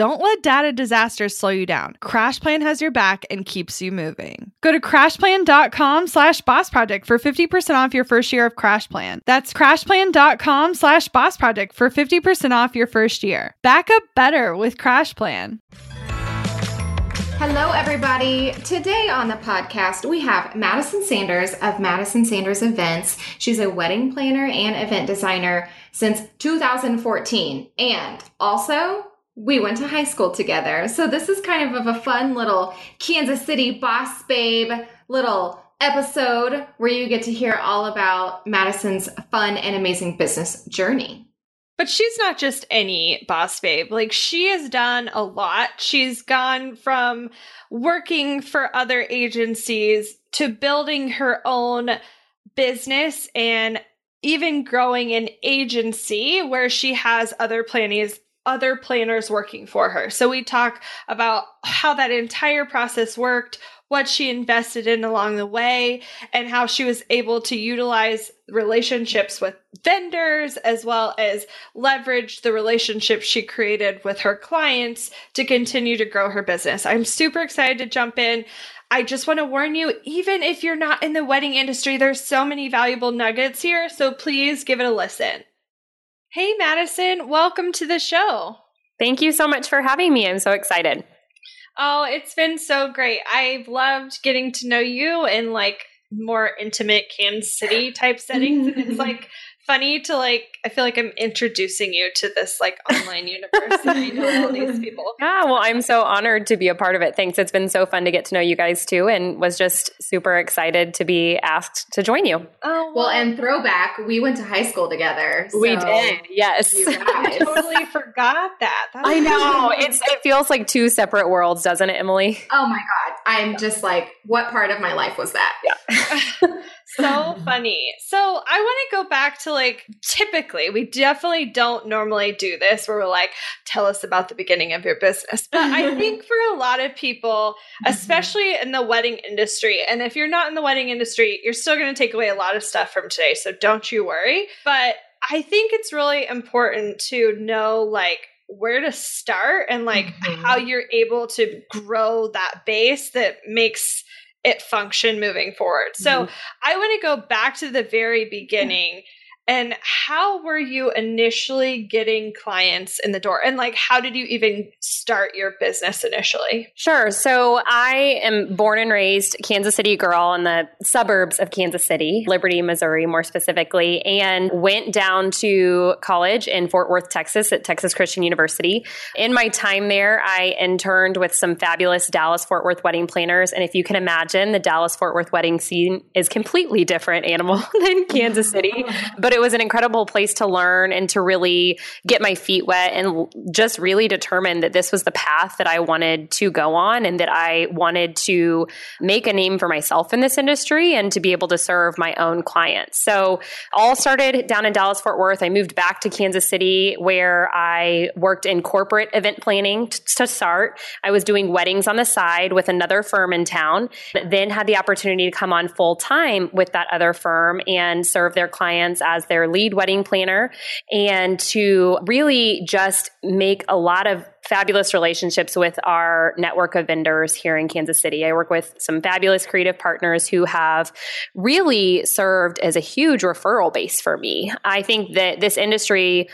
Don't let data disasters slow you down. CrashPlan has your back and keeps you moving. Go to crashplan.com slash boss project for 50% off your first year of CrashPlan. That's crashplan.com slash boss project for 50% off your first year. Back up better with CrashPlan. Hello, everybody. Today on the podcast, we have Madison Sanders of Madison Sanders Events. She's a wedding planner and event designer since 2014. And also, we went to high school together. So this is kind of, of a fun little Kansas City boss babe little episode where you get to hear all about Madison's fun and amazing business journey. But she's not just any boss babe. Like she has done a lot. She's gone from working for other agencies to building her own business and even growing an agency where she has other plannees other planners working for her. So we talk about how that entire process worked, what she invested in along the way, and how she was able to utilize relationships with vendors as well as leverage the relationships she created with her clients to continue to grow her business. I'm super excited to jump in. I just want to warn you, even if you're not in the wedding industry, there's so many valuable nuggets here. So please give it a listen. Hey, Madison, welcome to the show. Thank you so much for having me. I'm so excited. Oh, it's been so great. I've loved getting to know you in like more intimate Kansas City type settings. and it's like funny to like I feel like I'm introducing you to this like online universe and I know all these people. Yeah, well I'm so honored to be a part of it. Thanks. It's been so fun to get to know you guys too and was just super excited to be asked to join you. Oh well, well and throwback, we went to high school together. So we did, yes. I totally forgot that. That's I know. It's it feels like two separate worlds, doesn't it, Emylee? Oh my god. I'm just like, what part of my life was that? Yeah. so funny. So I want to go back to like typically, we definitely don't normally do this where we're like, tell us about the beginning of your business. But I think for a lot of people, mm-hmm. especially in the wedding industry, and if you're not in the wedding industry, you're still going to take away a lot of stuff from today. So don't you worry. But I think it's really important to know like where to start and like mm-hmm. how you're able to grow that base that makes it function moving forward. So mm-hmm. I want to go back to the very beginning. And how were you initially getting clients in the door? And like, how did you even start your business initially? Sure. So I am born and raised Kansas City girl in the suburbs of Kansas City, Liberty, Missouri, more specifically, and went down to college in Fort Worth, Texas at Texas Christian University. In my time there, I interned with some fabulous Dallas Fort Worth wedding planners. And if you can imagine, the Dallas Fort Worth wedding scene is completely different animal than Kansas City, but it it was an incredible place to learn and to really get my feet wet and just really determine that this was the path that I wanted to go on and that I wanted to make a name for myself in this industry and to be able to serve my own clients. So, all started down in Dallas Fort Worth. I moved back to Kansas City where I worked in corporate event planning to start. I was doing weddings on the side with another firm in town, then had the opportunity to come on full time with that other firm and serve their clients as their lead wedding planner and to really just make a lot of fabulous relationships with our network of vendors here in Kansas City. I work with some fabulous creative partners who have really served as a huge referral base for me. I think that this industry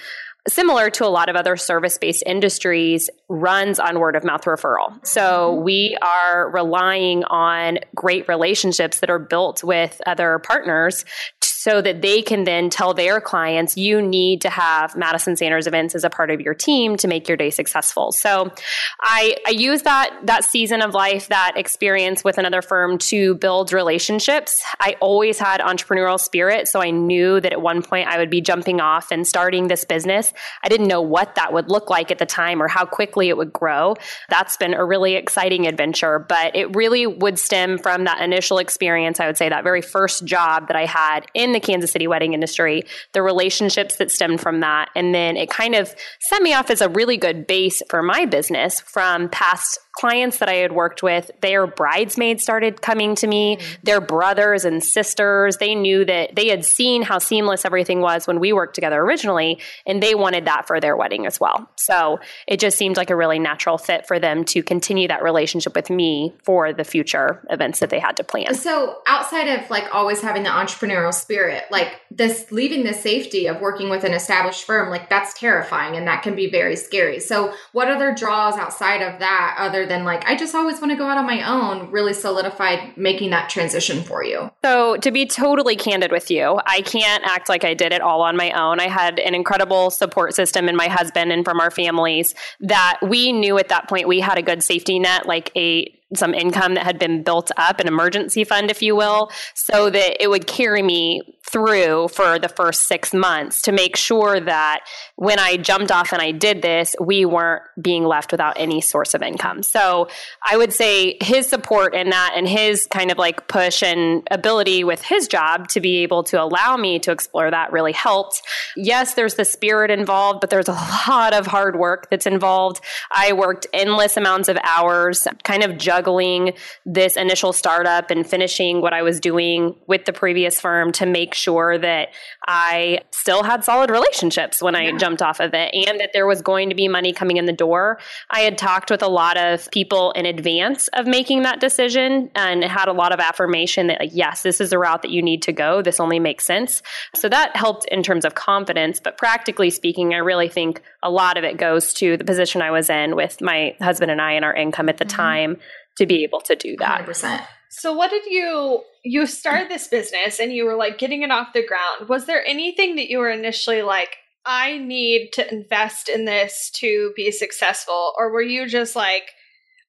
similar to a lot of other service based industries, runs on word of mouth referral. So mm-hmm. we are relying on great relationships that are built with other partners so that they can then tell their clients, you need to have Madison Sanders events as a part of your team to make your day successful. So I, I use that, that season of life, that experience with another firm to build relationships. I always had entrepreneurial spirit. So I knew that at one point I would be jumping off and starting this business. I didn't know what that would look like at the time or how quickly it would grow. That's been a really exciting adventure, but it really would stem from that initial experience. I would say that very first job that I had in the Kansas City wedding industry, the relationships that stemmed from that. And then it kind of set me off as a really good base for my business from past clients that I had worked with, their bridesmaids started coming to me, mm-hmm. their brothers and sisters. They knew that they had seen how seamless everything was when we worked together originally, and they wanted that for their wedding as well. So it just seemed like a really natural fit for them to continue that relationship with me for the future events that they had to plan. So outside of like always having the entrepreneurial spirit, like this leaving the safety of working with an established firm, like that's terrifying and that can be very scary. So what other draws outside of that other than like, I just always want to go out on my own, really solidified making that transition for you? So, to be totally candid with you, I can't act like I did it all on my own. I had an incredible support system and my husband and from our families that we knew at that point we had a good safety net, like a some income that had been built up, an emergency fund, if you will, so that it would carry me through for the first six months to make sure that when I jumped off and I did this, we weren't being left without any source of income. So I would say his support in that and his kind of like push and ability with his job to be able to allow me to explore that really helped. Yes, there's the spirit involved, but there's a lot of hard work that's involved. I worked endless amounts of hours, kind of juggling this initial startup and finishing what I was doing with the previous firm to make sure that I still had solid relationships when I jumped off of it and that there was going to be money coming in the door. I had talked with a lot of people in advance of making that decision and had a lot of affirmation that, like, yes, this is the route that you need to go. This only makes sense. So that helped in terms of confidence. But practically speaking, I really think a lot of it goes to the position I was in with my husband and I and our income at the mm-hmm. time to be able to do that. 100%. So what did you you started this business and you were like getting it off the ground. Was there anything that you were initially like I need to invest in this to be successful or were you just like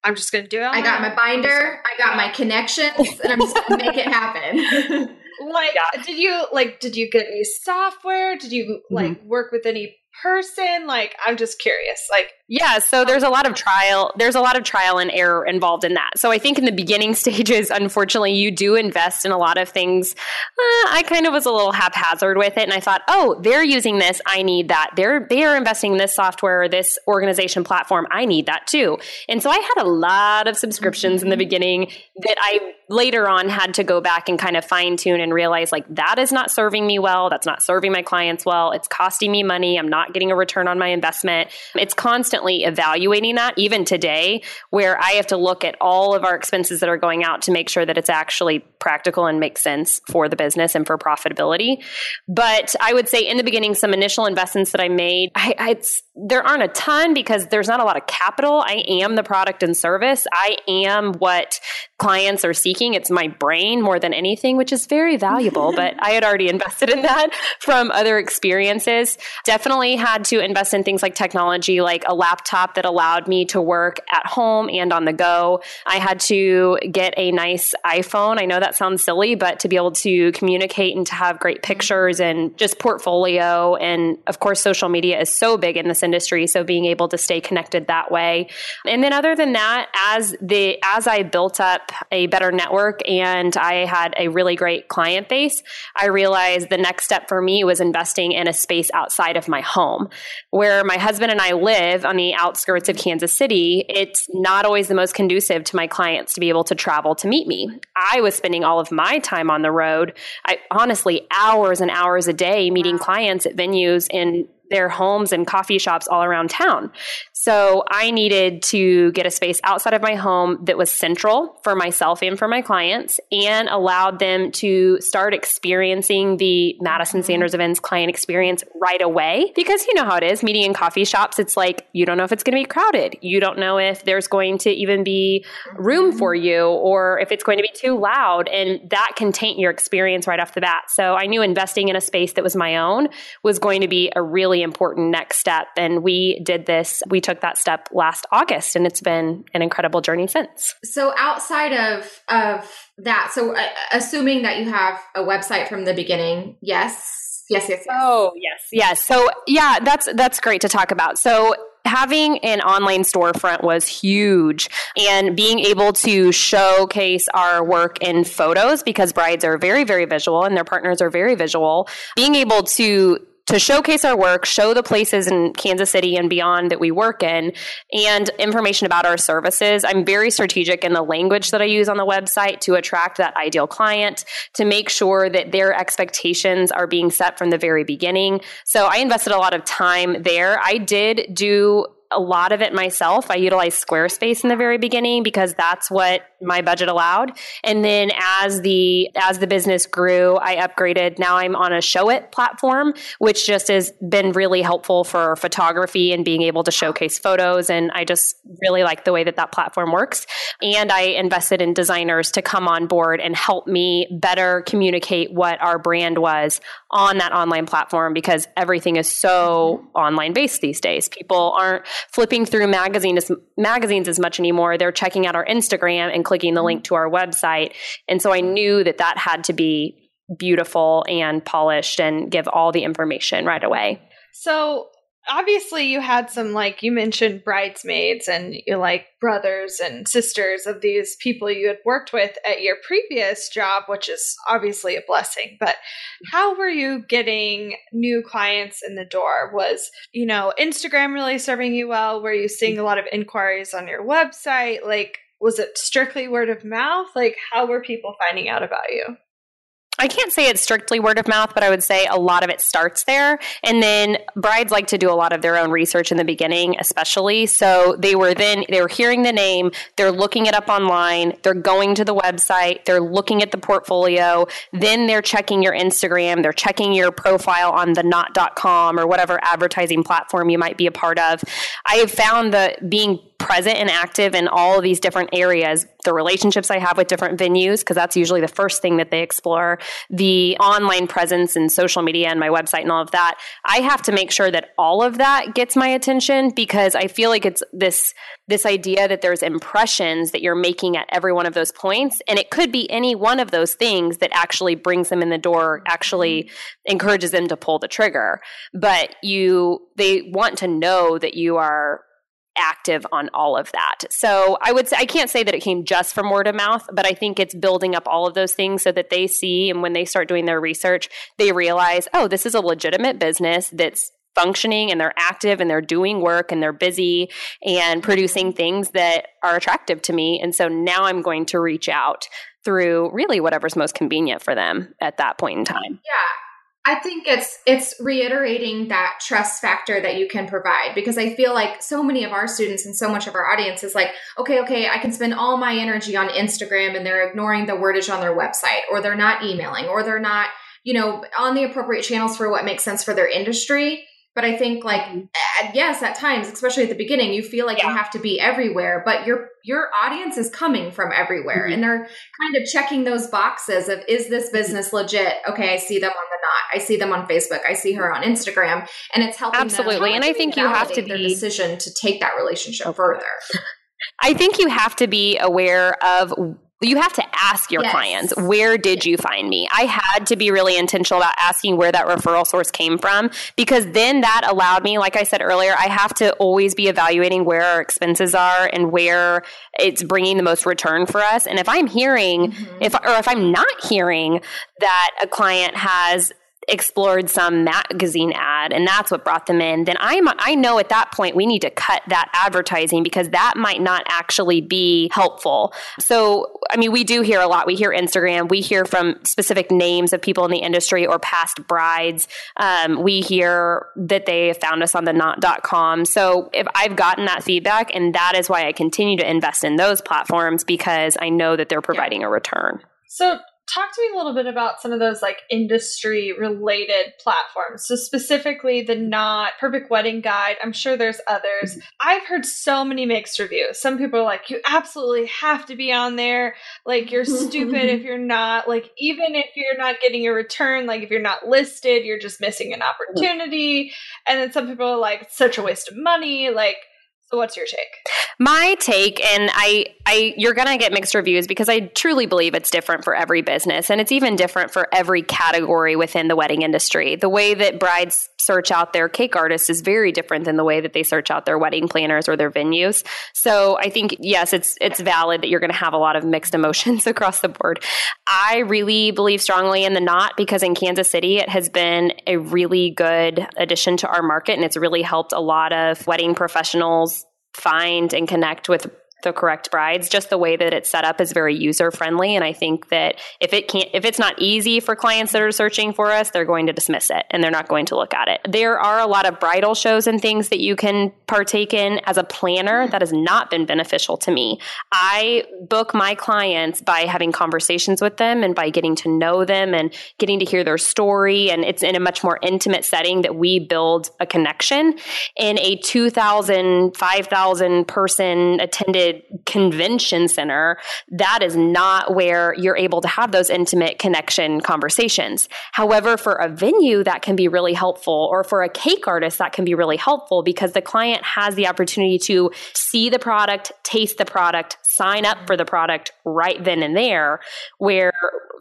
I'm just going to do it. I got my binder, I got my connections and I'm just going to make it happen. like yeah. did you like did you get any software? Did you like mm-hmm. work with any person? Like I'm just curious. Like yeah, so there's a lot of trial. There's a lot of trial and error involved in that. So I think in the beginning stages, unfortunately, you do invest in a lot of things. Uh, I kind of was a little haphazard with it, and I thought, oh, they're using this. I need that. They're they are investing in this software or this organization platform. I need that too. And so I had a lot of subscriptions in the beginning that I later on had to go back and kind of fine tune and realize like that is not serving me well. That's not serving my clients well. It's costing me money. I'm not getting a return on my investment. It's constant constantly evaluating that, even today, where I have to look at all of our expenses that are going out to make sure that it's actually practical and makes sense for the business and for profitability. But I would say in the beginning, some initial investments that I made, I, I, there aren't a ton because there's not a lot of capital. I am the product and service. I am what clients are seeking. It's my brain more than anything, which is very valuable, but I had already invested in that from other experiences. Definitely had to invest in things like technology, like a laptop that allowed me to work at home and on the go. I had to get a nice iPhone. I know that sounds silly, but to be able to communicate and to have great pictures and just portfolio. And of course, social media is so big in this industry. So being able to stay connected that way. And then other than that, as the, as I built up a better network and I had a really great client base, I realized the next step for me was investing in a space outside of my home. Where my husband and I live on the outskirts of Kansas City, it's not always the most conducive to my clients to be able to travel to meet me. I was spending all of my time on the road. I honestly hours and hours a day meeting clients at venues in their homes and coffee shops all around town. So I needed to get a space outside of my home that was central for myself and for my clients and allowed them to start experiencing the Madison mm-hmm. Sanders events client experience right away. Because you know how it is meeting in coffee shops, it's like you don't know if it's going to be crowded. You don't know if there's going to even be room mm-hmm. for you or if it's going to be too loud. And that can taint your experience right off the bat. So I knew investing in a space that was my own was going to be a really important next step. And we did this, we took that step last August, and it's been an incredible journey since. So outside of, of that, so uh, assuming that you have a website from the beginning, yes, yes, yes, yes. Oh, yes, yes. So yeah, that's that's great to talk about. So having an online storefront was huge and being able to showcase our work in photos because brides are very very visual and their partners are very visual being able to to showcase our work, show the places in Kansas City and beyond that we work in, and information about our services. I'm very strategic in the language that I use on the website to attract that ideal client, to make sure that their expectations are being set from the very beginning. So I invested a lot of time there. I did do a lot of it myself. I utilized Squarespace in the very beginning because that's what my budget allowed. And then as the as the business grew, I upgraded. Now I'm on a Showit platform, which just has been really helpful for photography and being able to showcase photos. And I just really like the way that that platform works. And I invested in designers to come on board and help me better communicate what our brand was on that online platform because everything is so mm-hmm. online based these days. People aren't flipping through magazines magazines as much anymore. They're checking out our Instagram and clicking the link mm-hmm. to our website. And so I knew that that had to be beautiful and polished and give all the information right away. So obviously you had some like you mentioned bridesmaids and you like brothers and sisters of these people you had worked with at your previous job which is obviously a blessing. But how were you getting new clients in the door? Was you know instagram really serving you well? Were you seeing a lot of inquiries on your website? Like was it strictly word of mouth? Like how were people finding out about you I can't say it's strictly word of mouth, but I would say a lot of it starts there. And then brides like to do a lot of their own research in the beginning, especially. So they were then, they were hearing the name, they're looking it up online, they're going to the website, they're looking at the portfolio, then they're checking your Instagram, they're checking your profile on the knot.com or whatever advertising platform you might be a part of. I have found that being present and active in all of these different areas the relationships I have with different venues, because that's usually the first thing that they explore, the online presence and social media and my website and all of that. I have to make sure that all of that gets my attention because I feel like it's this this idea that there's impressions that you're making at every one of those points and it could be any one of those things that actually brings them in the door actually encourages them to pull the trigger but you they want to know that you are active on all of that. So I would say I can't say that it came just from word of mouth, but I think it's building up all of those things so that they see and when they start doing their research, they realize, oh, this is a legitimate business that's functioning and they're active and they're doing work and they're busy and producing things that are attractive to me. And so now I'm going to reach out through really whatever's most convenient for them at that point in time. Yeah. I think it's it's reiterating that trust factor that you can provide because I feel like so many of our students and so much of our audience is like, okay, okay, I can spend all my energy on Instagram and they're ignoring the wordage on their website or they're not emailing or they're not, you know, on the appropriate channels for what makes sense for their industry. But I think like at, yes, at times, especially at the beginning, you feel like Yeah. you have to be everywhere, but your your audience is coming from everywhere Mhm. and they're kind of checking those boxes of is this business legit? Okay, I see them on the knot. I see them on Facebook. I see her on Instagram and it's helping them Absolutely. And I think you have to validate their be- decision to take that relationship further. I think you have to be aware of you have to ask your Yes. clients, where did you find me? I had to be really intentional about asking where that referral source came from because then that allowed me, like I said earlier, I have to always be evaluating where our expenses are and where it's bringing the most return for us. And if I'm hearing, Mhm. if or if I'm not hearing that a client has explored some magazine ad and that's what brought them in then i'm i know at that point we need to cut that advertising because that might not actually be helpful. So i mean we do hear a lot. We hear instagram. We hear from specific names of people in the industry or past brides. Um, we hear that they found us on the knot.com so if i've gotten that feedback and that is why i continue to invest in those platforms because i know that they're providing a return. So, talk to me a little bit about some of those like industry related platforms. So, specifically the Knot Perfect Wedding Guide. I'm sure there's others. Mm-hmm. I've heard so many mixed reviews. Some people are like, you absolutely have to be on there. Like, you're stupid if you're not. Like, even if you're not getting a return, like, if you're not listed, you're just missing an opportunity. And then some people are like, it's such a waste of money. Like, so what's your take? My take, and I, I, you're gonna get mixed reviews because I truly believe it's different for every business, and it's even different for every category within the wedding industry. The way that brides search out their cake artists is very different than the way that they search out their wedding planners or their venues. So I think yes, it's it's valid that you're going to have a lot of mixed emotions across the board. I really believe strongly in the knot because in Kansas City it has been a really good addition to our market, and it's really helped a lot of wedding professionals find and connect with the correct brides just the way that it's set up is very user friendly and i think that if it can't if it's not easy for clients that are searching for us they're going to dismiss it and they're not going to look at it. There are a lot of bridal shows and things that you can partake in as a planner. That has not been beneficial to me. I book my clients by having conversations with them and by getting to know them and getting to hear their story. And it's in a much more intimate setting that we build a connection. In a 2000 5000 person attended convention center that is not where you're able to have those intimate connection conversations. However for a venue that can be really helpful or for a cake artist that can be really helpful because the client has the opportunity to see the product taste the product sign up for the product right then and there where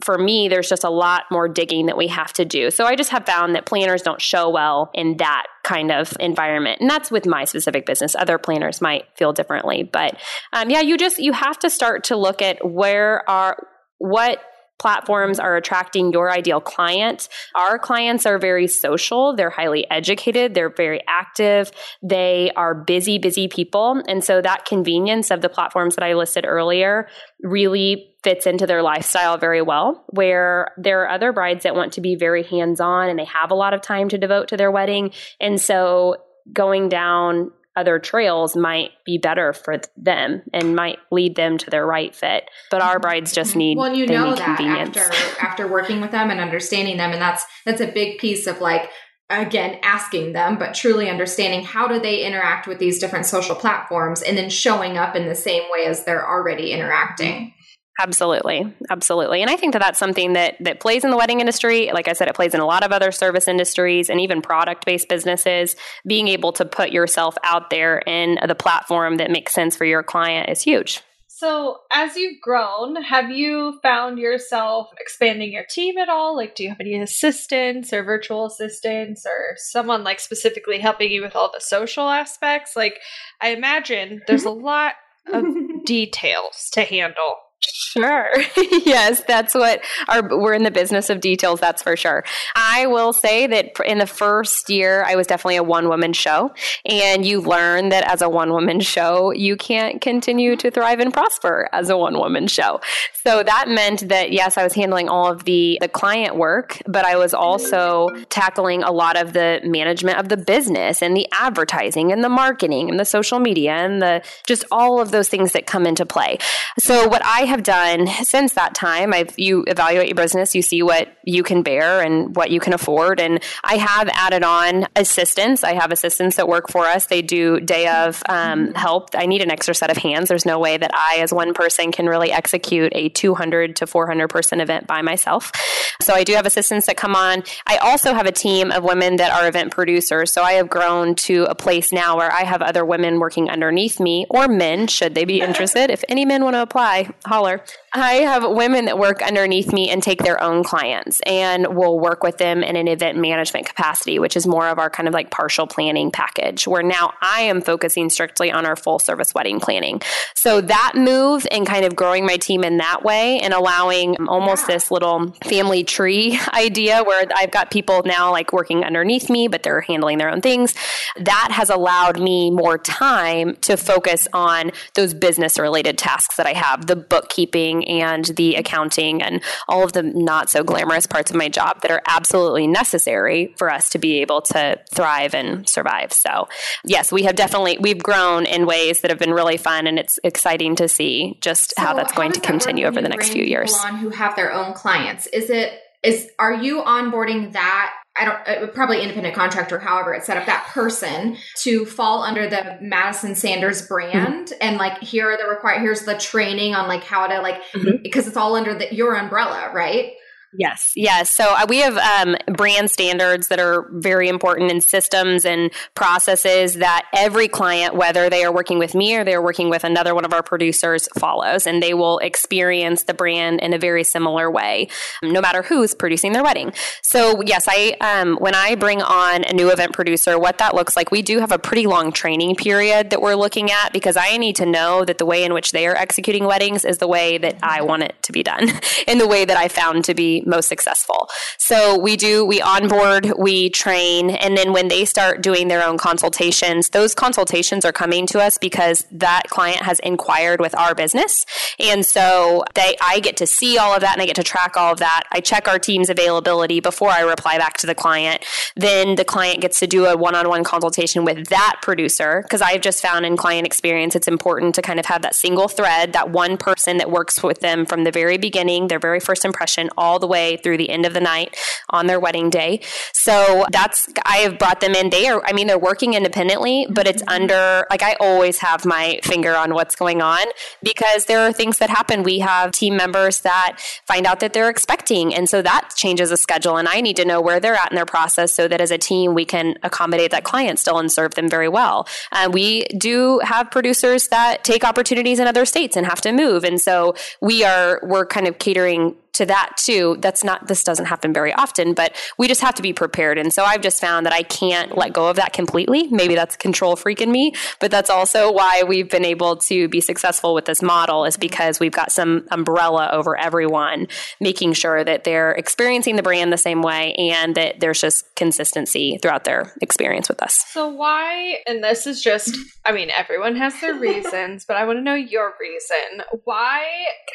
for me there's just a lot more digging that we have to do. So i just have found that planners don't show well in that kind of environment. And that's with my specific business. Other planners might feel differently. But um, yeah you just you have to start to look at where are what platforms are attracting your ideal client. Our clients are very social, they're highly educated, they're very active, they are busy, busy people. And so that convenience of the platforms that I listed earlier really fits into their lifestyle very well. Where there are other brides that want to be very hands on and they have a lot of time to devote to their wedding. And so going down other trails might be better for them and might lead them to their right fit. But our brides just mm-hmm. need well, you know that convenience. after after working with them and understanding them, and that's that's a big piece of like again asking them, but truly understanding how do they interact with these different social platforms, and then showing up in the same way as they're already interacting. Mm-hmm. Absolutely, absolutely, and I think that that's something that that plays in the wedding industry. Like I said, it plays in a lot of other service industries and even product based businesses. Being able to put yourself out there in the platform that makes sense for your client is huge. So, as you've grown, have you found yourself expanding your team at all? Like, do you have any assistants or virtual assistants or someone like specifically helping you with all the social aspects? Like, I imagine there's a lot of details to handle. Sure. yes, that's what our we're in the business of details, that's for sure. I will say that in the first year I was definitely a one woman show and you learn that as a one woman show, you can't continue to thrive and prosper as a one woman show. So that meant that yes, I was handling all of the the client work, but I was also tackling a lot of the management of the business and the advertising and the marketing and the social media and the just all of those things that come into play. So what I have done since that time, I've you evaluate your business, you see what you can bear and what you can afford. And I have added on assistants. I have assistants that work for us. They do day of um, help. I need an extra set of hands. There's no way that I, as one person, can really execute a 200 to 400 person event by myself. So I do have assistants that come on. I also have a team of women that are event producers. So I have grown to a place now where I have other women working underneath me or men, should they be interested. If any men want to apply, holler color I have women that work underneath me and take their own clients and will work with them in an event management capacity, which is more of our kind of like partial planning package, where now I am focusing strictly on our full service wedding planning. So that move and kind of growing my team in that way and allowing almost this little family tree idea where I've got people now like working underneath me, but they're handling their own things. That has allowed me more time to focus on those business related tasks that I have, the bookkeeping and the accounting and all of the not so glamorous parts of my job that are absolutely necessary for us to be able to thrive and survive. So, yes, we have definitely we've grown in ways that have been really fun and it's exciting to see just so how that's going to continue over the next few years. On who have their own clients. Is it is are you onboarding that I don't uh, probably independent contractor, however it's set up, that person to fall under the Madison Sanders brand mm-hmm. and like here are the required here's the training on like how to like mm-hmm. because it's all under the, your umbrella, right? Yes, yes. So uh, we have um, brand standards that are very important in systems and processes that every client, whether they are working with me or they're working with another one of our producers, follows, and they will experience the brand in a very similar way, no matter who's producing their wedding. So yes, I um, when I bring on a new event producer, what that looks like, we do have a pretty long training period that we're looking at because I need to know that the way in which they are executing weddings is the way that I want it to be done, in the way that I found to be most successful. So we do, we onboard, we train, and then when they start doing their own consultations, those consultations are coming to us because that client has inquired with our business. And so they, I get to see all of that and I get to track all of that. I check our team's availability before I reply back to the client. Then the client gets to do a one on one consultation with that producer because I've just found in client experience it's important to kind of have that single thread, that one person that works with them from the very beginning, their very first impression, all the way through the end of the night on their wedding day. So that's, I have brought them in. They are, I mean, they're working independently, but it's mm-hmm. under, like, I always have my finger on what's going on because there are things that happen. We have team members that find out that they're expecting. And so that changes the schedule. And I need to know where they're at in their process so that as a team, we can accommodate that client still and serve them very well. Uh, we do have producers that take opportunities in other states and have to move. And so we are, we're kind of catering to that too. That's not, this doesn't happen very often, but we just have to be prepared. And so I've just found that I can't let go of that completely. Maybe that's control freak in me, but that's also why we've been able to be successful with this model is because we've got some umbrella over everyone, making sure that they're experiencing the brand the same way and that there's just consistency throughout their experience with us. So why, and this is just, I mean, everyone has their reasons, but I want to know your reason. Why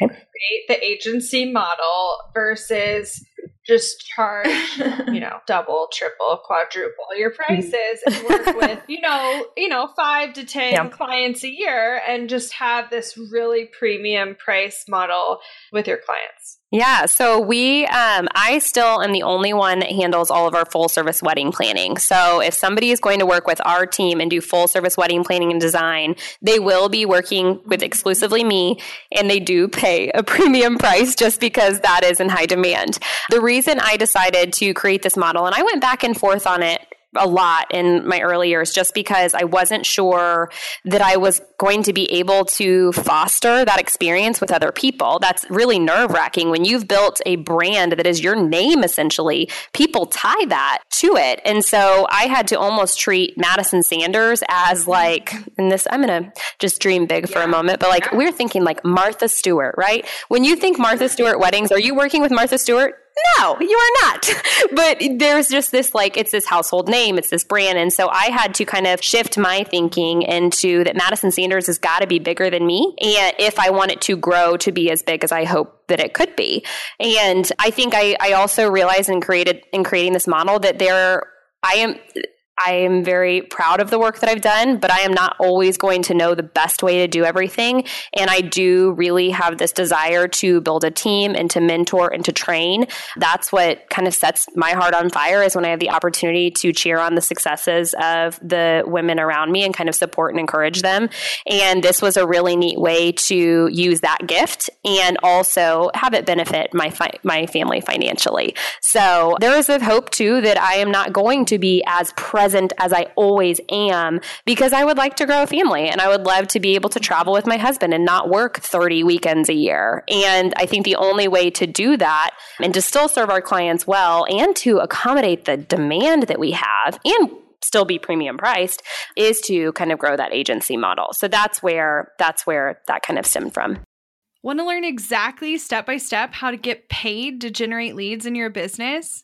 okay. create the agency model versus just charge, you know, double, triple, quadruple your mm. prices and work with, you know, you know, five to ten yeah. clients a year and just have this really premium price model with your clients. Yeah, so we, um, I still am the only one that handles all of our full service wedding planning. So if somebody is going to work with our team and do full service wedding planning and design, they will be working with exclusively me and they do pay a premium price just because that is in high demand. The reason I decided to create this model, and I went back and forth on it a lot in my early years just because I wasn't sure that I was going to be able to foster that experience with other people. That's really nerve wracking when you've built a brand that is your name essentially. People tie that to it. And so I had to almost treat Madison Sanders as like, and this, I'm going to just dream big for yeah. a moment, but like yeah. we're thinking like Martha Stewart, right? When you think Martha Stewart weddings, are you working with Martha Stewart? No, you are not. but there's just this like, it's this household name, it's this brand. And so I had to kind of shift my thinking into that Madison Sanders has got to be bigger than me. And if I want it to grow to be as big as I hope that it could be. And I think I, I also realized in created in creating this model that there I am I am very proud of the work that I've done, but I am not always going to know the best way to do everything. And I do really have this desire to build a team and to mentor and to train. That's what kind of sets my heart on fire is when I have the opportunity to cheer on the successes of the women around me and kind of support and encourage them. And this was a really neat way to use that gift and also have it benefit my fi- my family financially. So there is a hope too that I am not going to be as present as I always am because I would like to grow a family and I would love to be able to travel with my husband and not work 30 weekends a year. And I think the only way to do that and to still serve our clients well and to accommodate the demand that we have and still be premium priced is to kind of grow that agency model. So that's where that's where that kind of stemmed from. Want to learn exactly step by step how to get paid to generate leads in your business?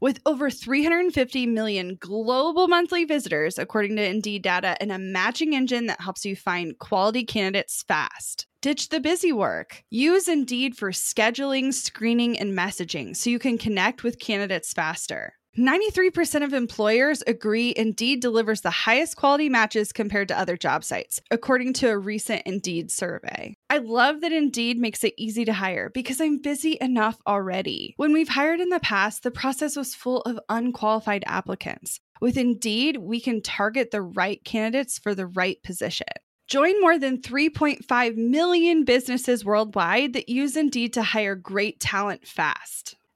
With over 350 million global monthly visitors, according to Indeed data, and a matching engine that helps you find quality candidates fast. Ditch the busy work. Use Indeed for scheduling, screening, and messaging so you can connect with candidates faster. 93% of employers agree Indeed delivers the highest quality matches compared to other job sites, according to a recent Indeed survey. I love that Indeed makes it easy to hire because I'm busy enough already. When we've hired in the past, the process was full of unqualified applicants. With Indeed, we can target the right candidates for the right position. Join more than 3.5 million businesses worldwide that use Indeed to hire great talent fast.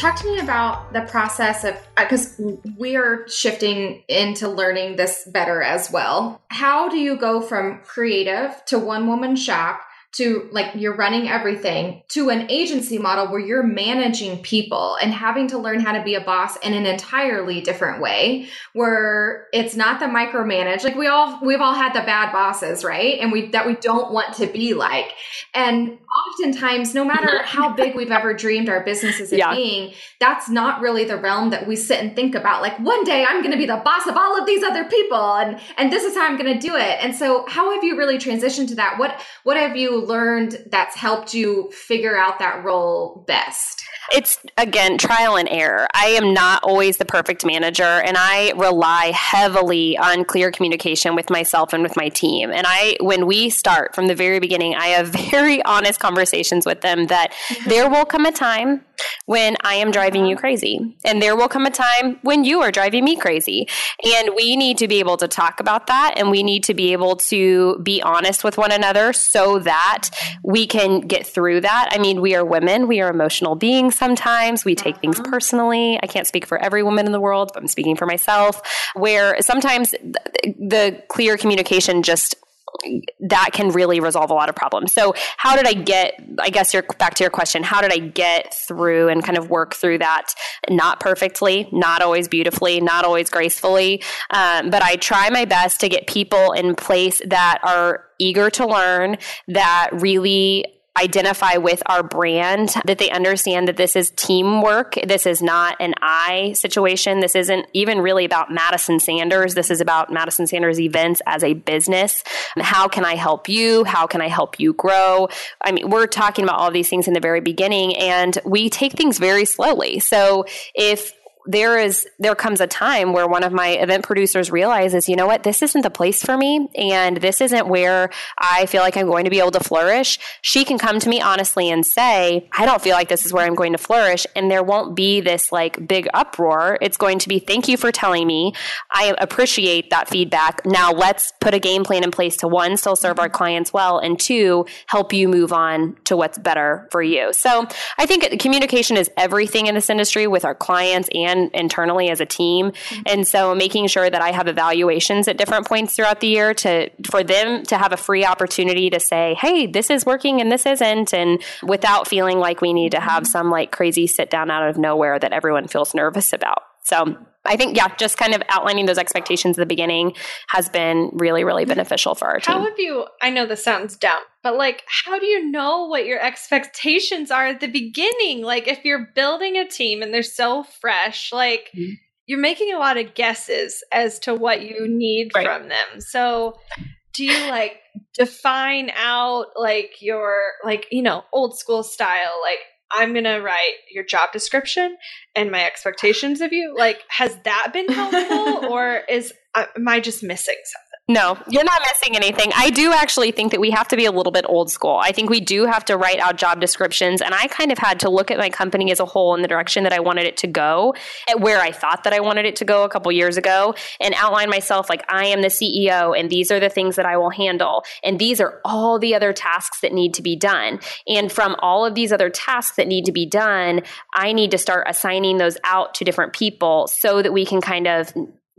Talk to me about the process of uh, because we are shifting into learning this better as well. How do you go from creative to one woman shop to like you're running everything to an agency model where you're managing people and having to learn how to be a boss in an entirely different way where it's not the micromanage like we all we've all had the bad bosses right? And we that we don't want to be like. And oftentimes no matter how big we've ever dreamed our businesses as yeah. being that's not really the realm that we sit and think about like one day i'm going to be the boss of all of these other people and and this is how i'm going to do it. And so how have you really transitioned to that? What what have you you learned that's helped you figure out that role best? It's again trial and error. I am not always the perfect manager, and I rely heavily on clear communication with myself and with my team. And I, when we start from the very beginning, I have very honest conversations with them that mm-hmm. there will come a time when I am driving you uh-huh. crazy, and there will come a time when you are driving me crazy. And we need to be able to talk about that, and we need to be able to be honest with one another so that we can get through that. I mean, we are women, we are emotional beings sometimes, we take things Uh-huh. personally. I can't speak for every woman in the world, but I'm speaking for myself, where sometimes th- the clear communication just that can really resolve a lot of problems. So, how did I get? I guess you're back to your question. How did I get through and kind of work through that? Not perfectly, not always beautifully, not always gracefully, um, but I try my best to get people in place that are eager to learn, that really identify with our brand, that they understand that this is teamwork. This is not an I situation. This isn't even really about Madison Sanders. This is about Madison Sanders events as a business. How can I help you? How can I help you grow? I mean, we're talking about all these things in the very beginning and we take things very slowly. So if there is there comes a time where one of my event producers realizes you know what? This isn't the place for me and this isn't where i feel like i'm going to be able to flourish. She can come to me honestly and say i don't feel like this is where i'm going to flourish and there won't be this like big uproar. It's going to be thank you for telling me. I appreciate that feedback. Now let's put a game plan in place to one still serve our clients well and two help you move on to what's better for you. So i think communication is everything in this industry with our clients and internally as a team. Mm-hmm. And so making sure that I have evaluations at different points throughout the year to for them to have a free opportunity to say, "Hey, this is working and this isn't," and without feeling like we need to have mm-hmm. some like crazy sit down out of nowhere that everyone feels nervous about. So I think, yeah, just kind of outlining those expectations at the beginning has been really, really beneficial for our How team. How have you? I know this sounds dumb, but like, how do you know what your expectations are at the beginning? Like, if you're building a team and they're so fresh, like, Mhm. you're making a lot of guesses as to what you need Right. from them. So, do you like define out like your, like, you know, old school style, like, I'm going to write your job description and my expectations of you. Like, has that been helpful or is, am I just missing something? No, you're not missing anything. I do actually think that we have to be a little bit old school. I think we do have to write out job descriptions. And I kind of had to look at my company as a whole in the direction that I wanted it to go, at where I thought that I wanted it to go a couple years ago, and outline myself like I am the CEO, and these are the things that I will handle. And these are all the other tasks that need to be done. And from all of these other tasks that need to be done, I need to start assigning those out to different people so that we can kind of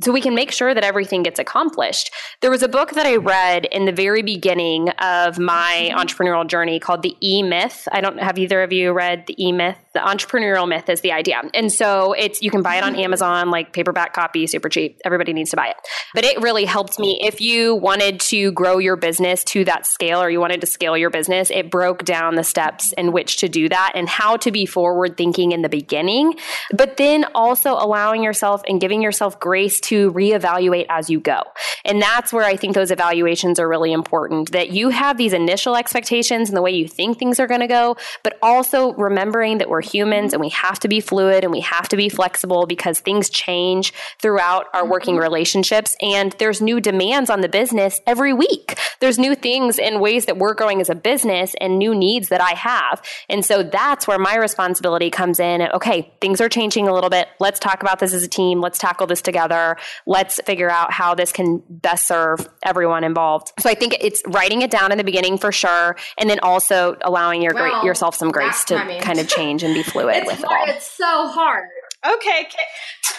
so we can make sure that everything gets accomplished. There was a book that I read in the very beginning of my mm-hmm. entrepreneurial journey called The E Myth. I don't have either of you read The E Myth. The entrepreneurial myth is the idea. And so it's you can buy it on mm-hmm. Amazon like paperback copy, super cheap. Everybody needs to buy it. But it really helped me if you wanted to grow your business to that scale or you wanted to scale your business, it broke down the steps in which to do that and how to be forward thinking in the beginning, but then also allowing yourself and giving yourself grace to reevaluate as you go. And that's where I think those evaluations are really important that you have these initial expectations and the way you think things are going to go, but also remembering that we're humans and we have to be fluid and we have to be flexible because things change throughout our working mm-hmm. relationships and there's new demands on the business every week. There's new things and ways that we're growing as a business and new needs that I have. And so that's where my responsibility comes in. Okay, things are changing a little bit. Let's talk about this as a team. Let's tackle this together. Let's figure out how this can best serve everyone involved. So I think it's writing it down in the beginning for sure, and then also allowing your great Well, yourself some grace that's to timing. kind of change and be fluid It's with it all. It's so hard. Okay, okay.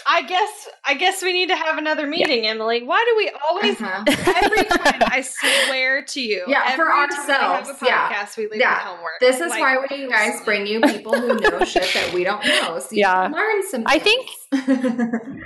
I guess I guess we need to have another meeting, Emylee. Why do we always Uh-huh. every time I swear to you, Yeah, every for time we have a ourselves, yeah. we leave Yeah. homework. This is Like, why we guys bring you people who know shit that we don't know. So you Yeah. can learn some I things.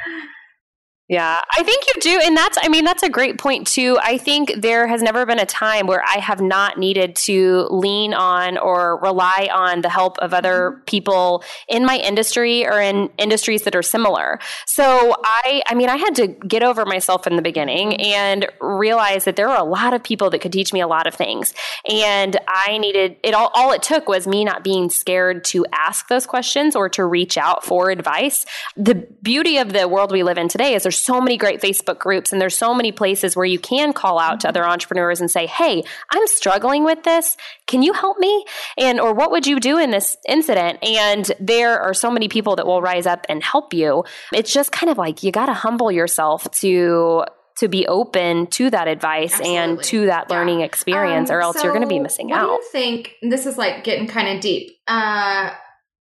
Yeah, I think you do. And that's, I mean, that's a great point, too. I think there has never been a time where I have not needed to lean on or rely on the help of other mm-hmm. people in my industry or in industries that are similar. So I, I mean, I had to get over myself in the beginning mm-hmm. and realize that there were a lot of people that could teach me a lot of things. And I needed it all, all it took was me not being scared to ask those questions or to reach out for advice. The beauty of the world we live in today is there's there's so many great Facebook groups and there's so many places where you can call out to other entrepreneurs and say, "Hey, I'm struggling with this. Can you help me?" And or what would you do in this incident? And there are so many people that will rise up and help you. It's just kind of like you got to humble yourself to to be open to that advice Absolutely. and to that learning yeah. experience um, or else so you're going to be missing what out. What do you think? This is like getting kind of deep. Uh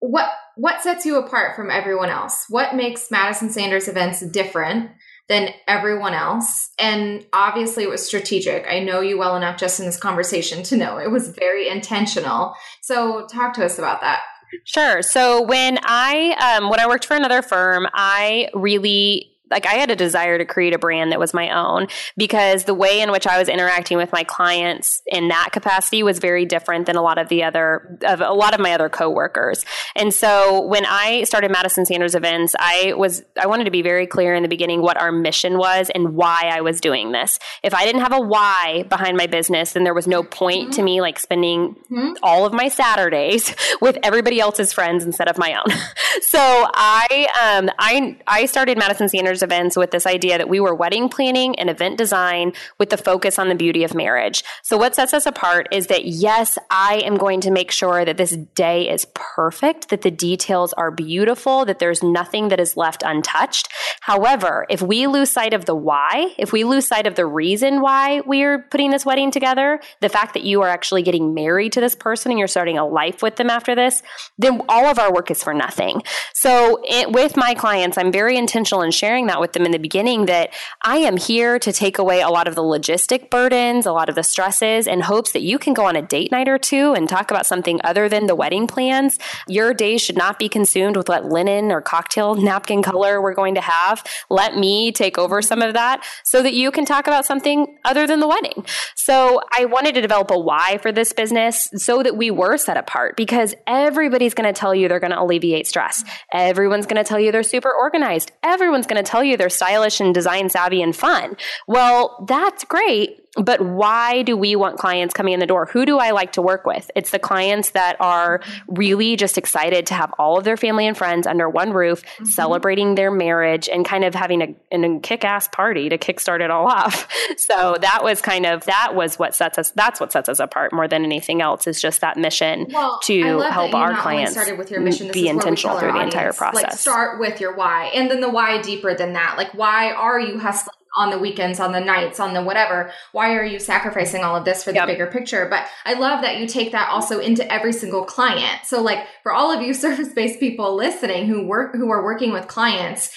what what sets you apart from everyone else? What makes Madison Sanders events different than everyone else? And obviously, it was strategic. I know you well enough just in this conversation to know it was very intentional. So, talk to us about that. Sure. So when I um, when I worked for another firm, I really like I had a desire to create a brand that was my own because the way in which I was interacting with my clients in that capacity was very different than a lot of the other of a lot of my other coworkers. And so when I started Madison Sanders events, I was I wanted to be very clear in the beginning what our mission was and why I was doing this. If I didn't have a why behind my business, then there was no point mm-hmm. to me like spending mm-hmm. all of my Saturdays with everybody else's friends instead of my own. so I um I I started Madison Sanders events with this idea that we were wedding planning and event design with the focus on the beauty of marriage. So, what sets us apart is that yes, I am going to make sure that this day is perfect, that the details are beautiful, that there's nothing that is left untouched. However, if we lose sight of the why, if we lose sight of the reason why we're putting this wedding together, the fact that you are actually getting married to this person and you're starting a life with them after this, then all of our work is for nothing. So, it, with my clients, I'm very intentional in sharing that that with them in the beginning that I am here to take away a lot of the logistic burdens, a lot of the stresses, in hopes that you can go on a date night or two and talk about something other than the wedding plans. Your day should not be consumed with what linen or cocktail napkin color we're going to have. Let me take over some of that so that you can talk about something other than the wedding. So I wanted to develop a why for this business so that we were set apart because everybody's going to tell you they're going to alleviate stress. Everyone's going to tell you they're super organized. Everyone's going to tell you they're stylish and design savvy and fun. Well, that's great. But why do we want clients coming in the door? Who do I like to work with? It's the clients that are really just excited to have all of their family and friends under one roof, mm-hmm. celebrating their marriage and kind of having a, a kick ass party to kickstart it all off. So that was kind of, that was what sets us, that's what sets us apart more than anything else is just that mission well, to help our clients started with your mission. be intentional through the audience, entire process. Like start with your why and then the why deeper than that. Like, why are you hustling? On the weekends, on the nights, on the whatever. Why are you sacrificing all of this for the yep. bigger picture? But I love that you take that also into every single client. So like for all of you service-based people listening who work who are working with clients,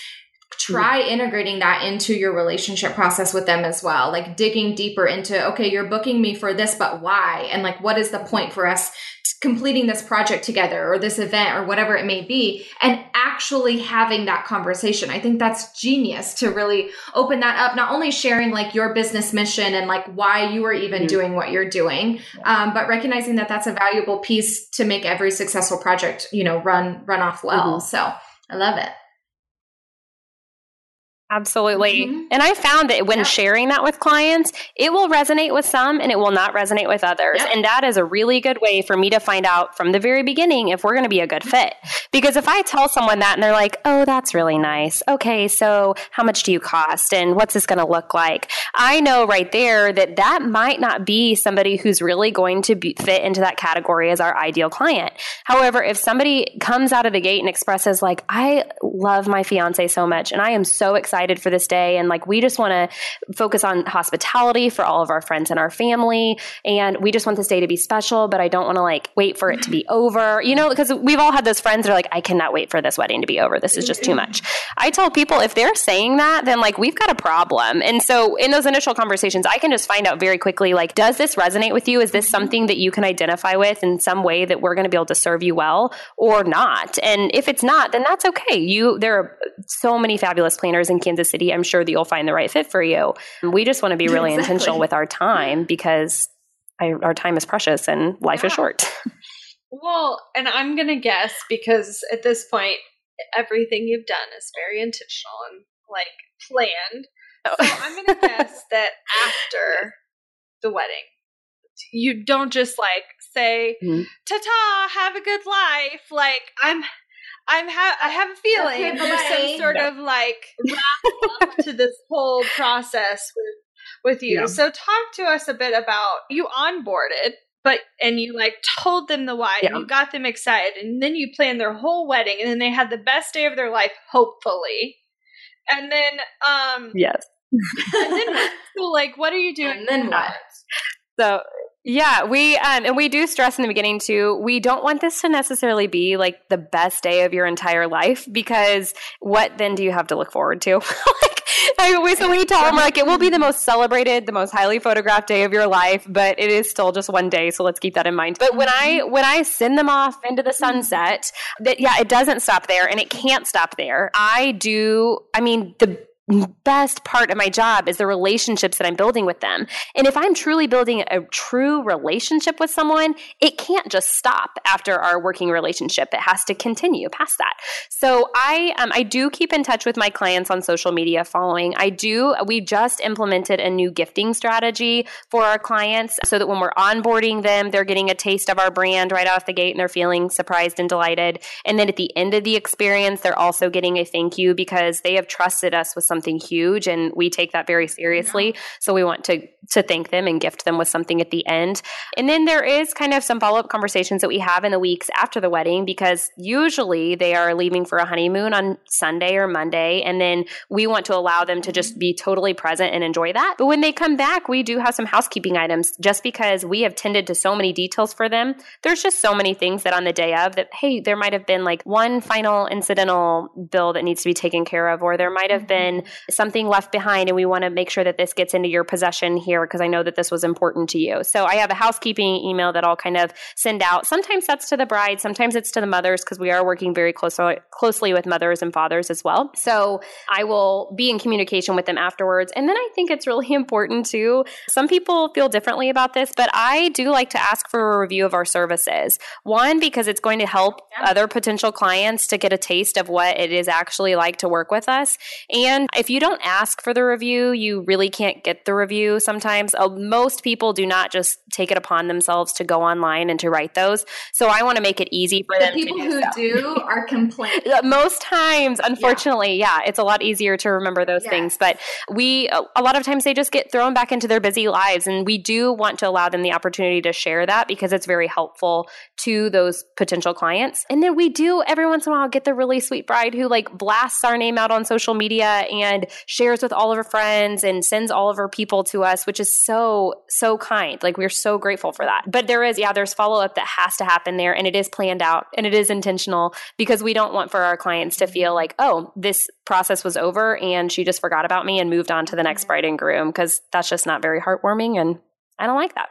try mm-hmm. integrating that into your relationship process with them as well like digging deeper into okay you're booking me for this but why and like what is the point for us completing this project together or this event or whatever it may be and actually having that conversation i think that's genius to really open that up not only sharing like your business mission and like why you are even mm-hmm. doing what you're doing um, but recognizing that that's a valuable piece to make every successful project you know run run off well mm-hmm. so i love it Absolutely. Mm-hmm. And I found that when yep. sharing that with clients, it will resonate with some and it will not resonate with others. Yep. And that is a really good way for me to find out from the very beginning if we're going to be a good fit. Because if I tell someone that and they're like, oh, that's really nice. Okay, so how much do you cost? And what's this going to look like? I know right there that that might not be somebody who's really going to be, fit into that category as our ideal client. However, if somebody comes out of the gate and expresses, like, I love my fiance so much and I am so excited excited for this day. And like, we just want to focus on hospitality for all of our friends and our family. And we just want this day to be special, but I don't want to like wait for it to be mm-hmm. over, you know, because we've all had those friends that are like, I cannot wait for this wedding to be over. This is just too mm-hmm. much. I tell people if they're saying that, then like we've got a problem. And so in those initial conversations, I can just find out very quickly, like, does this resonate with you? Is this mm-hmm. something that you can identify with in some way that we're going to be able to serve you well or not? And if it's not, then that's okay. You, there are so many fabulous planners and Kansas City, I'm sure that you'll find the right fit for you. We just want to be really exactly. intentional with our time because I, our time is precious and life yeah. is short. Well, and I'm going to guess because at this point, everything you've done is very intentional and like planned. Oh. So I'm going to guess that after the wedding, you don't just like say mm-hmm. ta-ta have a good life like i'm i'm ha- i have a feeling okay, there's some sort of like wrap up to this whole process with with you. Yeah. so talk to us a bit about you onboarded but and you like told them the why yeah. and you got them excited and then you planned their whole wedding and then they had the best day of their life hopefully. And then um yes. and then so like what are you doing and then what? so yeah, we um, and we do stress in the beginning too. We don't want this to necessarily be like the best day of your entire life because what then do you have to look forward to? like I always when we tell them like it will be the most celebrated, the most highly photographed day of your life, but it is still just one day, so let's keep that in mind. But when I when I send them off into the sunset, that yeah, it doesn't stop there and it can't stop there. I do I mean the best part of my job is the relationships that I'm building with them. And if I'm truly building a true relationship with someone, it can't just stop after our working relationship. It has to continue past that. So I um, I do keep in touch with my clients on social media following. I do we just implemented a new gifting strategy for our clients so that when we're onboarding them, they're getting a taste of our brand right off the gate and they're feeling surprised and delighted. And then at the end of the experience, they're also getting a thank you because they have trusted us with some something huge and we take that very seriously. Yeah. So we want to to thank them and gift them with something at the end. And then there is kind of some follow-up conversations that we have in the weeks after the wedding because usually they are leaving for a honeymoon on Sunday or Monday and then we want to allow them to just mm-hmm. be totally present and enjoy that. But when they come back, we do have some housekeeping items just because we have tended to so many details for them. There's just so many things that on the day of that hey, there might have been like one final incidental bill that needs to be taken care of or there might have mm-hmm. been something left behind and we want to make sure that this gets into your possession here because I know that this was important to you. So I have a housekeeping email that I'll kind of send out. Sometimes that's to the bride, sometimes it's to the mothers because we are working very closely closely with mothers and fathers as well. So I will be in communication with them afterwards. And then I think it's really important too. Some people feel differently about this, but I do like to ask for a review of our services. One because it's going to help other potential clients to get a taste of what it is actually like to work with us. And if you don't ask for the review, you really can't get the review sometimes. Uh, most people do not just take it upon themselves to go online and to write those. So I want to make it easy for them the them. people do who so. do are complaining. most times, unfortunately, yeah. yeah. it's a lot easier to remember those yes. things. But we, a lot of times, they just get thrown back into their busy lives. And we do want to allow them the opportunity to share that because it's very helpful to those potential clients. And then we do every once in a while get the really sweet bride who like blasts our name out on social media and and shares with all of her friends and sends all of her people to us, which is so, so kind. Like we're so grateful for that. But there is, yeah, there's follow up that has to happen there and it is planned out and it is intentional because we don't want for our clients to feel like, oh, this process was over and she just forgot about me and moved on to the next bride and groom because that's just not very heartwarming and I don't like that.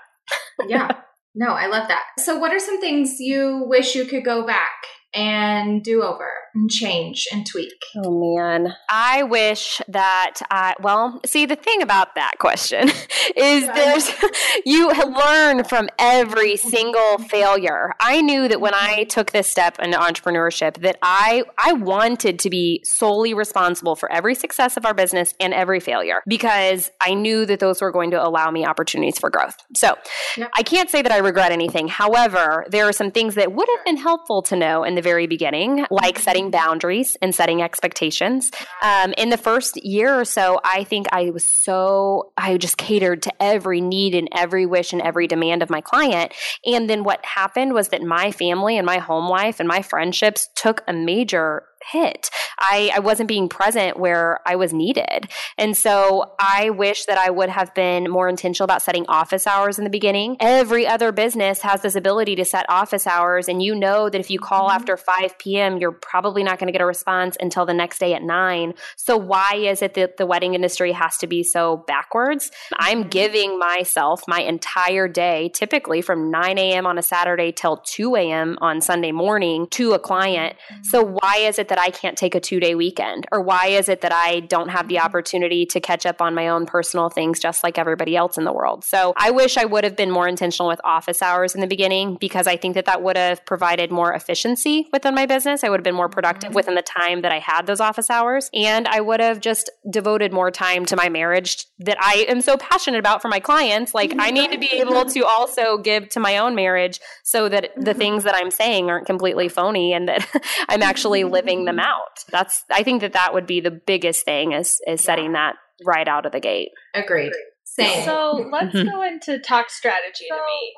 yeah. No, I love that. So, what are some things you wish you could go back and do over and change and tweak? Oh man, I wish that I well, see the thing about that question is there's you learn from every single mm-hmm. failure. I knew that when I mm-hmm. took this step into entrepreneurship that I I wanted to be solely responsible for every success of our business and every failure because I knew that those were going to allow me opportunities for growth. So, yep. I can't say that I regret anything. However, there are some things that would have been helpful to know in the very beginning, like setting boundaries and setting expectations. Um, in the first year or so, I think I was so, I just catered to every need and every wish and every demand of my client. And then what happened was that my family and my home life and my friendships took a major hit. I, I wasn't being present where I was needed. And so I wish that I would have been more intentional about setting office hours in the beginning. Every other business has this ability to set office hours. And you know that if you call mm-hmm. after 5 p.m., you're probably not going to get a response until the next day at 9. So why is it that the wedding industry has to be so backwards? I'm mm-hmm. giving myself my entire day, typically from 9 a.m. on a Saturday till 2 a.m. on Sunday morning to a client. Mm-hmm. So why is it that that I can't take a two day weekend? Or why is it that I don't have the opportunity to catch up on my own personal things just like everybody else in the world? So I wish I would have been more intentional with office hours in the beginning because I think that that would have provided more efficiency within my business. I would have been more productive mm-hmm. within the time that I had those office hours. And I would have just devoted more time to my marriage that I am so passionate about for my clients. Like, I need to be able to also give to my own marriage so that the mm-hmm. things that I'm saying aren't completely phony and that I'm actually living them out. That's, I think that that would be the biggest thing is, is setting that right out of the gate. Agreed. Same. So let's mm-hmm. go into talk strategy so, to me.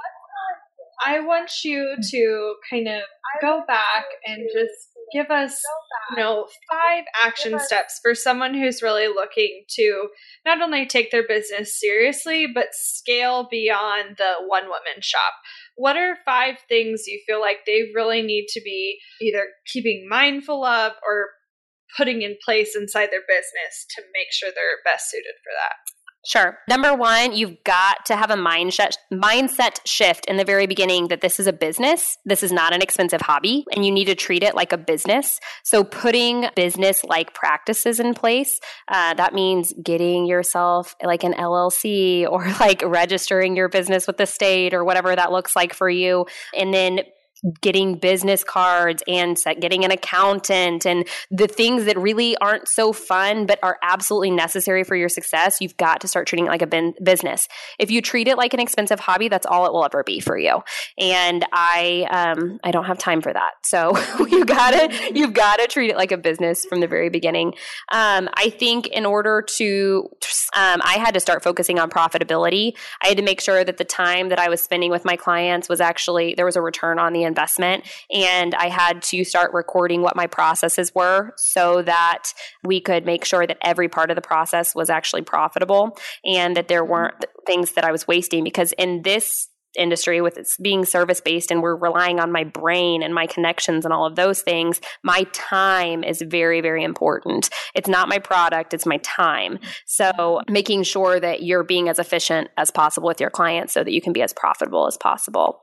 I want you to kind of go back and just give us, you know, five action steps for someone who's really looking to not only take their business seriously, but scale beyond the one woman shop. What are five things you feel like they really need to be either keeping mindful of or putting in place inside their business to make sure they're best suited for that? Sure. Number one, you've got to have a mindset mindset shift in the very beginning that this is a business. This is not an expensive hobby, and you need to treat it like a business. So, putting business like practices in place. Uh, that means getting yourself like an LLC or like registering your business with the state or whatever that looks like for you, and then getting business cards and getting an accountant and the things that really aren't so fun but are absolutely necessary for your success, you've got to start treating it like a business. If you treat it like an expensive hobby, that's all it will ever be for you. And I, um, I don't have time for that. So you gotta, you've got to treat it like a business from the very beginning. Um, I think in order to, um, I had to start focusing on profitability. I had to make sure that the time that I was spending with my clients was actually there was a return on the investment. And I had to start recording what my processes were so that we could make sure that every part of the process was actually profitable and that there weren't things that I was wasting. Because in this industry with its being service based and we're relying on my brain and my connections and all of those things my time is very very important it's not my product it's my time so making sure that you're being as efficient as possible with your clients so that you can be as profitable as possible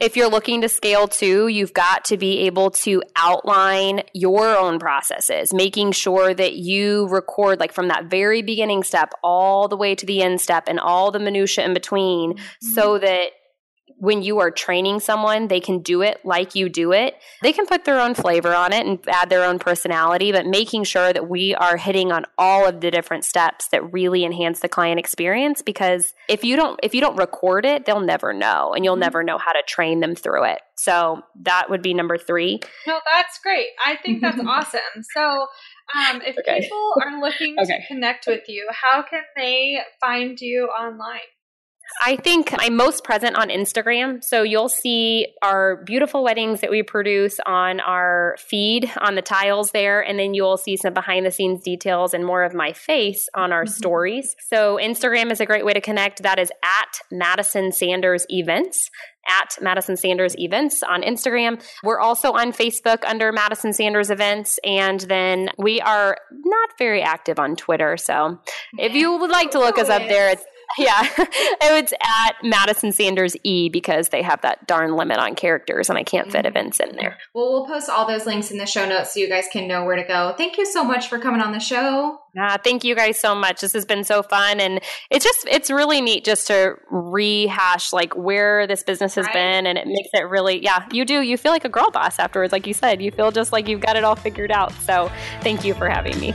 if you're looking to scale too, you've got to be able to outline your own processes, making sure that you record like from that very beginning step all the way to the end step and all the minutia in between mm-hmm. so that when you are training someone, they can do it like you do it. They can put their own flavor on it and add their own personality, but making sure that we are hitting on all of the different steps that really enhance the client experience because if you don't if you don't record it, they'll never know and you'll mm-hmm. never know how to train them through it. So that would be number 3. No, that's great. I think that's awesome. So um, if okay. people are looking okay. to connect with you, how can they find you online? I think I'm most present on Instagram. So you'll see our beautiful weddings that we produce on our feed on the tiles there. And then you'll see some behind the scenes details and more of my face on our mm-hmm. stories. So Instagram is a great way to connect. That is at Madison Sanders Events at Madison Sanders Events on Instagram. We're also on Facebook under Madison Sanders Events. And then we are not very active on Twitter. So if you would like to look us up there, it's yeah. it's at Madison Sanders E because they have that darn limit on characters and I can't fit mm-hmm. events in there. Well, we'll post all those links in the show notes so you guys can know where to go. Thank you so much for coming on the show. Yeah, thank you guys so much. This has been so fun and it's just it's really neat just to rehash like where this business has right. been and it makes it really yeah, you do. You feel like a girl boss afterwards like you said. You feel just like you've got it all figured out. So, thank you for having me.